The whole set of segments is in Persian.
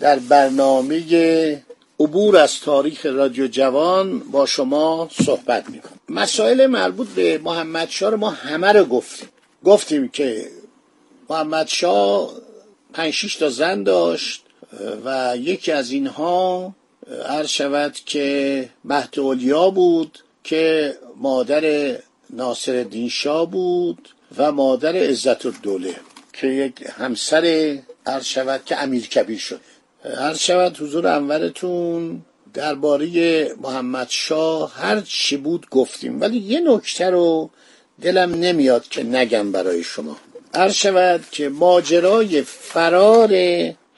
در برنامه عبور از تاریخ رادیو جوان با شما صحبت می‌کنم. مسائل مربوط به محمد شا رو ما همه رو گفتیم. گفتیم که محمد شا پنج تا زن داشت و یکی از اینها عرض شود که مهد اولیا بود که مادر ناصر شاه بود و مادر عزت الدوله که یک همسر عرض شود که امیر کبیر شد. عرض شود حضور انورتون درباره محمد شاه هر چی بود گفتیم. ولی یه نکته رو دلم نمیاد که نگم برای شما. عرض شود که ماجرای فرار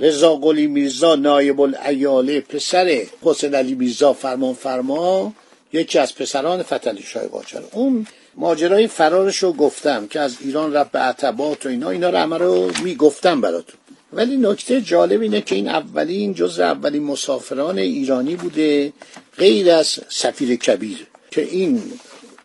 رضا قلی میرزا نایب الایاله پسر حسین علی میرزا فرمان فرما یکی از پسران فتلی شاه قاجار اون ماجرای فرارش رو گفتم که از ایران رفت به عتبات و اینا اینا رو همه رو می‌گفتم براتون. ولی نکته جالب اینه که این اولین جز اولین مسافران ایرانی بوده غیر از سفیر کبیر که این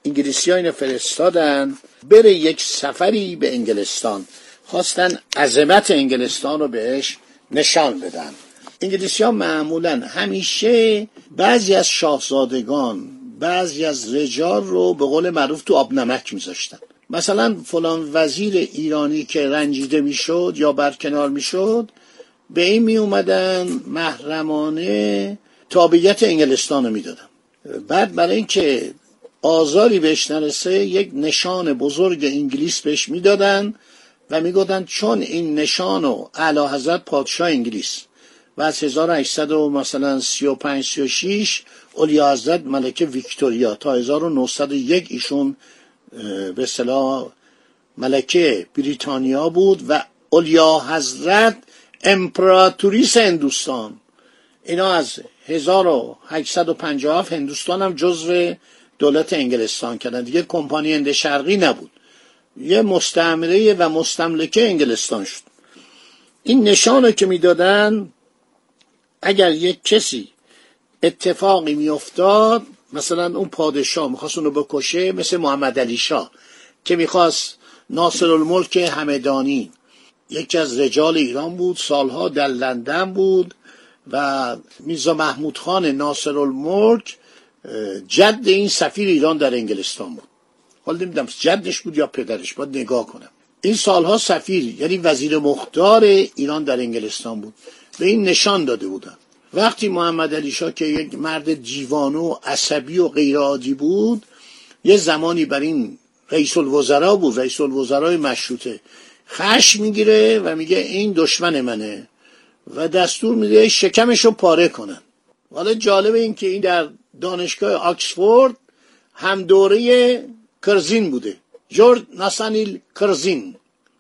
انگلیسی ها فرستادن بره یک سفری به انگلستان. خواستن عظمت انگلستان رو بهش نشان بدن. انگلیسی ها معمولا همیشه بعضی از شاهزادگان بعضی از رجال رو به قول معروف تو آب نمک میذاشتن. مثلا فلان وزیر ایرانی که رنجیده می‌شد یا برکنار می‌شد به این می اومدن محرمانه تابعیت انگلستان رو می‌دادن. بعد برای اینکه آزاری بهش نرسه یک نشان بزرگ انگلیس بهش می‌دادن و می‌گفتن چون این نشان و اعلی حضرت پادشاه انگلیس و از 1800 و مثلا 35 36 اولیا حضرت ملکه ویکتوریا تا 1901 ایشون به اصطلاح ملکه بریتانیا بود و اولیا حضرت امپراتوریس هندوستان. اینا از 1857 هندوستان هم جزو دولت انگلستان کردن. دیگه کمپانی هند شرقی نبود. یه مستعمره و مستملکه انگلستان شد. این نشان که می‌دادن اگر یک کسی اتفاقی میافتاد مثلا اون پادشاه می‌خواست اونو بکشه مثل محمد علی شاه که می‌خواست ناصر الملک همدانی یکی از رجال ایران بود سالها در لندن بود و میرزا محمود خان ناصر الملک جد این سفیر ایران در انگلستان بود. حالا نمی‌دونم جدش بود یا پدرش باید نگاه کنم. این سالها سفیر یعنی وزیر مختار ایران در انگلستان بود به این نشان داده بودن. وقتی محمد علی شاه که یک مرد جیوانو و عصبی و غیرعادی بود یه زمانی بر این رئیس الوزرا بود رئیس الوزرای مشروطه. خش می‌گیره و میگه این دشمن منه و دستور میده شکمش رو پاره کنن. حالا جالب این که این در دانشگاه آکسفورد هم دوره کرزین بوده. جورج ناسانیل کرزین.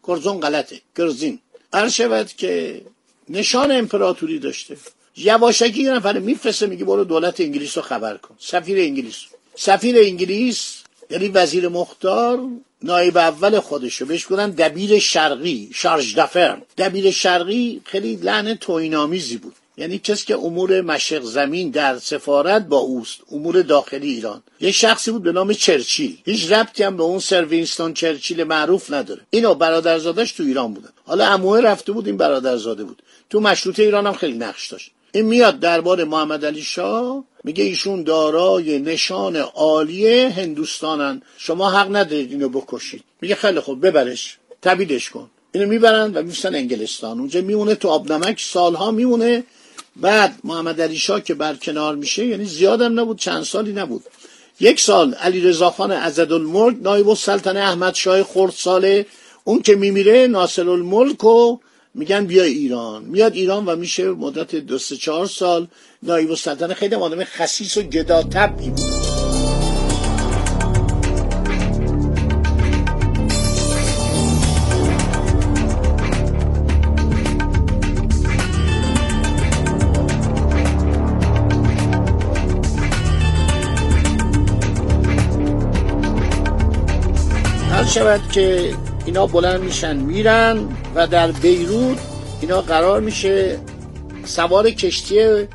کرزون غلطه. کرزین. هر شود که نشان امپراتوری داشته. یواشکی یه نفر میفرسته میگه برو دولت انگلیس رو خبر کن. سفیر انگلیس. سفیر انگلیس یعنی وزیر مختار نایب اول خودشو. بهش گفتن دبیر شرقی شارژ دفرم دبیر شرقی خیلی لحن توینامیزی بود. یعنی کسی که امور مشرق زمین در سفارت با اوست امور داخلی ایران. یه شخصی بود به نام چرچیل. هیچ ربطی هم به اون سر وینستون چرچیل معروف نداره. اینو برادرزادش تو ایران بودن. حالا عموه رفته بود این برادرزاده بود. تو مشروطه ایران هم خیلی نقش داشت. این میاد درباره محمد علی شاه میگه ایشون دارای نشان عالی هندوستانن. شما حق ندارید اینو بکشید. میگه خیلی خوب ببرش تبیدش کن. اینو می‌برن و میفتن انگلستان. اونجا میمونه تو آب نمک سالها میمونه. بعد محمد علی شاه که برکنار میشه یعنی زیادم نبود چند سالی نبود. یک سال علی رضا خان عزدالملک نایب السلطنه احمد شاه خردساله اون که میمیره ناصر الملک و میگن بیا ایران. میاد ایران و میشه مدت دو سه چهار سال نایب السلطنه. خیلی آدم خسیس و گدا طبعی بود شود که اینا بلند میشن میرن و در بیروت اینا قرار میشه سوار کشتی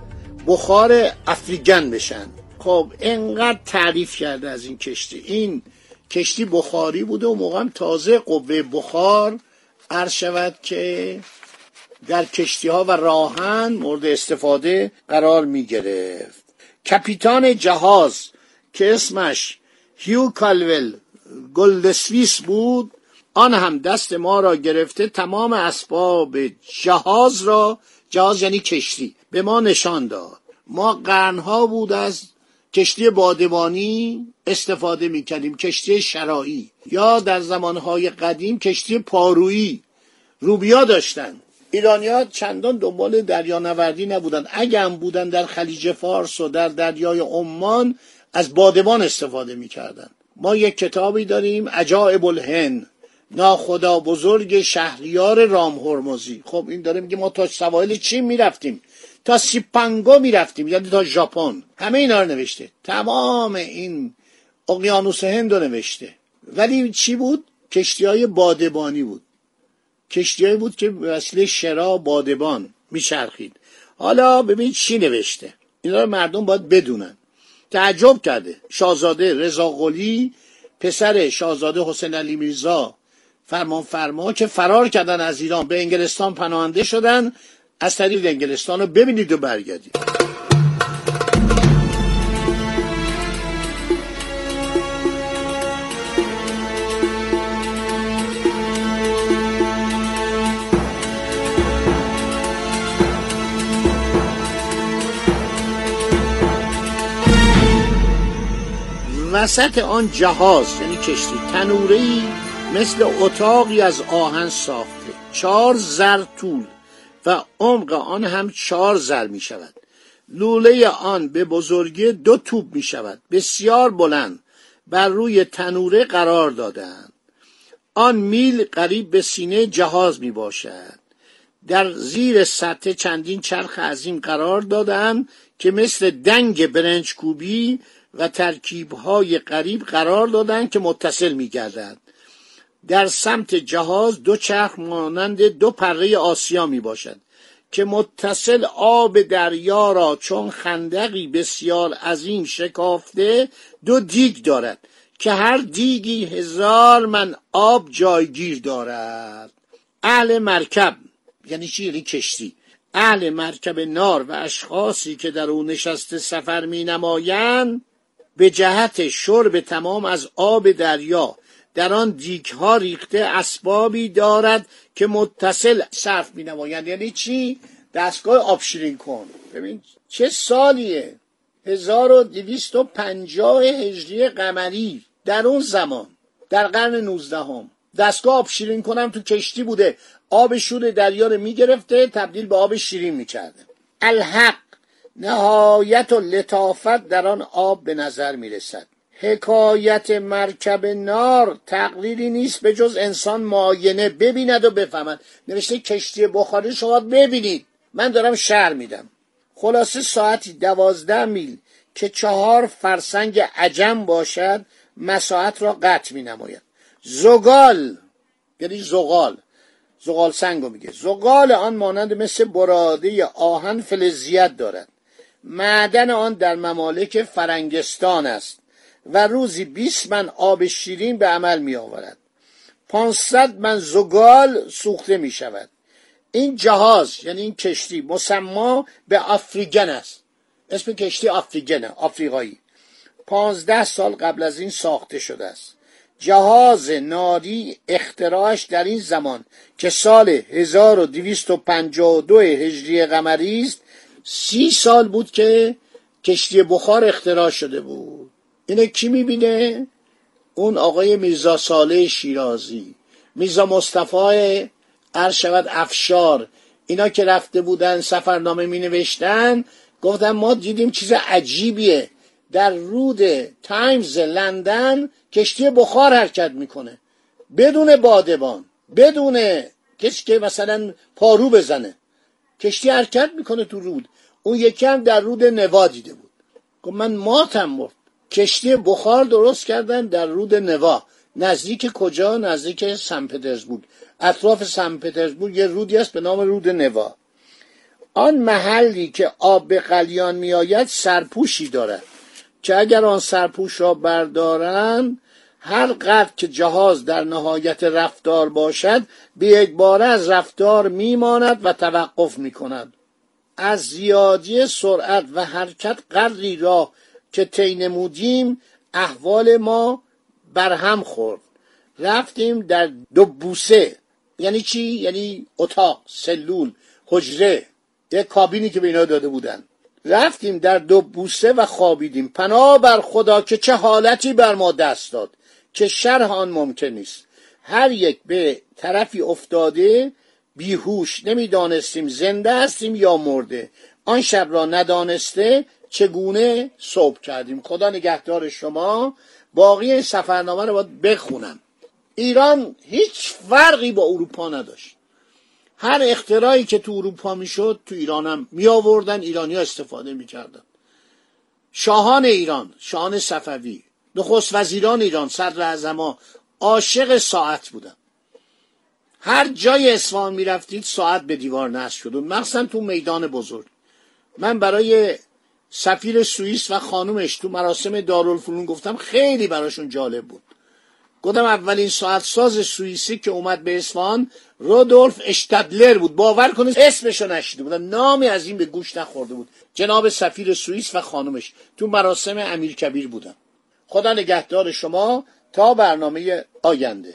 بخار افریگن بشن. خب انقدر تعریف کرده از این کشتی. این کشتی بخاری بوده و موقع تازه قوه بخار عرض شود که در کشتی ها و راهن مورد استفاده قرار می گرفت کپیتان جهاز که اسمش هیو کالول گلدسویس بود آن هم دست ما را گرفته تمام اسباب جهاز را جهاز یعنی کشتی به ما نشان داد. ما قرنها بود از کشتی بادبانی استفاده می کردیم کشتی شراعی. یا در زمانهای قدیم کشتی پارویی رومیا داشتن. ایرانیا چندان دنبال دریانوردی نبودن اگه هم بودن در خلیج فارس و در دریای عمان از بادبان استفاده می‌کردن ما یک کتابی داریم عجائب الهند. ناخدا بزرگ شهریار رام هرمزی. خب این داره میگه ما تا سواحل چین می‌رفتیم تا سیپانگو می‌رفتیم یعنی تا ژاپن. همه اینا رو نوشته. تمام این اقیانوس هند رو نوشته. ولی چی بود؟ کشتی های بادبانی بود. کشتی بود که وسیله شرا بادبان میچرخید. حالا ببین چی نوشته. اینا رو مردم باید بدونن. تعجب کرده. شاهزاده رضا قلی پسر شاهزاده حسین علی میرزا فرمان فرما که فرار کردن از ایران به انگلستان پناهنده شدن. از طریق انگلستان رو ببینید و برگردید. وسط آن جهاز یعنی کشتی تنورهی مثل اتاقی از آهن ساخته. چهار زر طول و عمق آن هم چهار زر می شود. لوله آن به بزرگی دو توپ می شود. بسیار بلند. بر روی تنوره قرار دادند آن میل قریب به سینه جهاز می باشد. در زیر سطح چندین چرخ عظیم قرار دادند که مثل دنگ برنج کوبی و ترکیبهای قریب قرار دادند که متصل می گردند. در سمت جهاز دو چرخ مانند دو پره آسیا می باشد که متصل آب دریا را چون خندقی بسیار عظیم شکافته دو دیگ دارد که هر دیگی هزار من آب جایگیر دارد. اهل مرکب یعنی چی یعنی کشتی. اهل مرکب نار و اشخاصی که در او نشسته سفر می نمایند به جهت شرب تمام از آب دریا در آن دیک ها ریخته اسبابی دارد که متصل صرف می نمایند یعنی چی؟ دستگاه آبشیرین کن. ببین چه سالیه؟ 1250 هجری قمری در اون زمان در قرن 19 هم دستگاه آب شیرین کنم تو کشتی بوده. آب شور دریا رو می‌گرفته تبدیل به آب شیرین می‌کرده. الحق نهایت و لطافت در آن آب به نظر می‌رسد. حکایت مرکب نار تقریری نیست به جز انسان معاینه ببیند و بفهمد. نوشته کشتی بخاری شما ببینید. من دارم شهر میدم. خلاصه ساعتی دوازده میل که چهار فرسنگ عجم باشد مساحت را قطع می نماید زغال یعنی زغال. زغال سنگو میگه. زغال آن مانند مثل براده آهن فلزیت دارد. معدن آن در ممالک فرنگستان است. و روزی 20 من آب شیرین به عمل می آورد 500 من زغال سوخته می شود این جهاز یعنی این کشتی مسما به آفریگن است. اسم کشتی آفریگنه آفریقایی. پانزده سال قبل از این ساخته شده است. جهاز ناری اختراعش در این زمان که سال 1252 هجری قمری است سی سال بود که کشتی بخار اختراع شده بود. اینه کی می‌بینه؟ اون آقای میرزا ساله شیرازی. میرزا مصطفی عرض شود افشار. اینا که رفته بودن سفرنامه می نوشتن گفتن ما دیدیم چیز عجیبیه. در رود تایمز لندن کشتی بخار حرکت می‌کنه. بدون بادبان بدون کسی که مثلا پارو بزنه. کشتی حرکت می‌کنه تو رود. اون یکی هم در رود نوا دیده بود. گفت من ماتم مرد کشتی بخار درست کردن در رود نوا. نزدیک کجا؟ نزدیک سن پترزبورگ. اطراف سن پترزبورگ یه رودی است به نام رود نوا. آن محلی که آب به قلیان میآید سرپوشی دارد. که اگر آن سرپوش را بردارند هر قدر که جهاز در نهایت رفتار باشد به یک باره از رفتار میماند و توقف می‌کند. از زیادی سرعت و حرکت قدری را که طی نمودیم احوال ما برهم خورد. رفتیم در دو بوسه. یعنی چی؟ یعنی اتاق سلول حجره یک کابینی که به اینا داده بودن. رفتیم در دو بوسه و خوابیدیم. پناه بر خدا که چه حالتی بر ما دست داد که شرح آن ممکن نیست. هر یک به طرفی افتاده بیهوش نمی‌دانستیم زنده هستیم یا مرده. آن شب را ندانسته چگونه صبح کردیم؟ خدا نگهدار شما. باقی سفرنامه رو باید بخونم. ایران هیچ فرقی با اروپا نداشت. هر اختراعی که تو اروپا می‌شد تو ایران هم می آوردن ایرانی ها استفاده می‌کردن. شاهان ایران شاهان صفوی نخست وزیران ایران صدر اعظما عاشق ساعت بودن. هر جای اصفهان می‌رفتید ساعت به دیوار نصب شد. مخصوصا تو میدان بزرگ. من برای سفیر سوئیس و خانومش تو مراسم دارالفنون گفتم خیلی براشون جالب بود. گفتم اولین ساعت ساز سوئیسی که اومد به اصفهان رودولف اشتدلر بود. باور کنید اسمشو نشیده بودم. نامی از این به گوش نخورده بود. جناب سفیر سوئیس و خانومش تو مراسم امیر کبیر بودم خدا نگهدار شما تا برنامه آینده.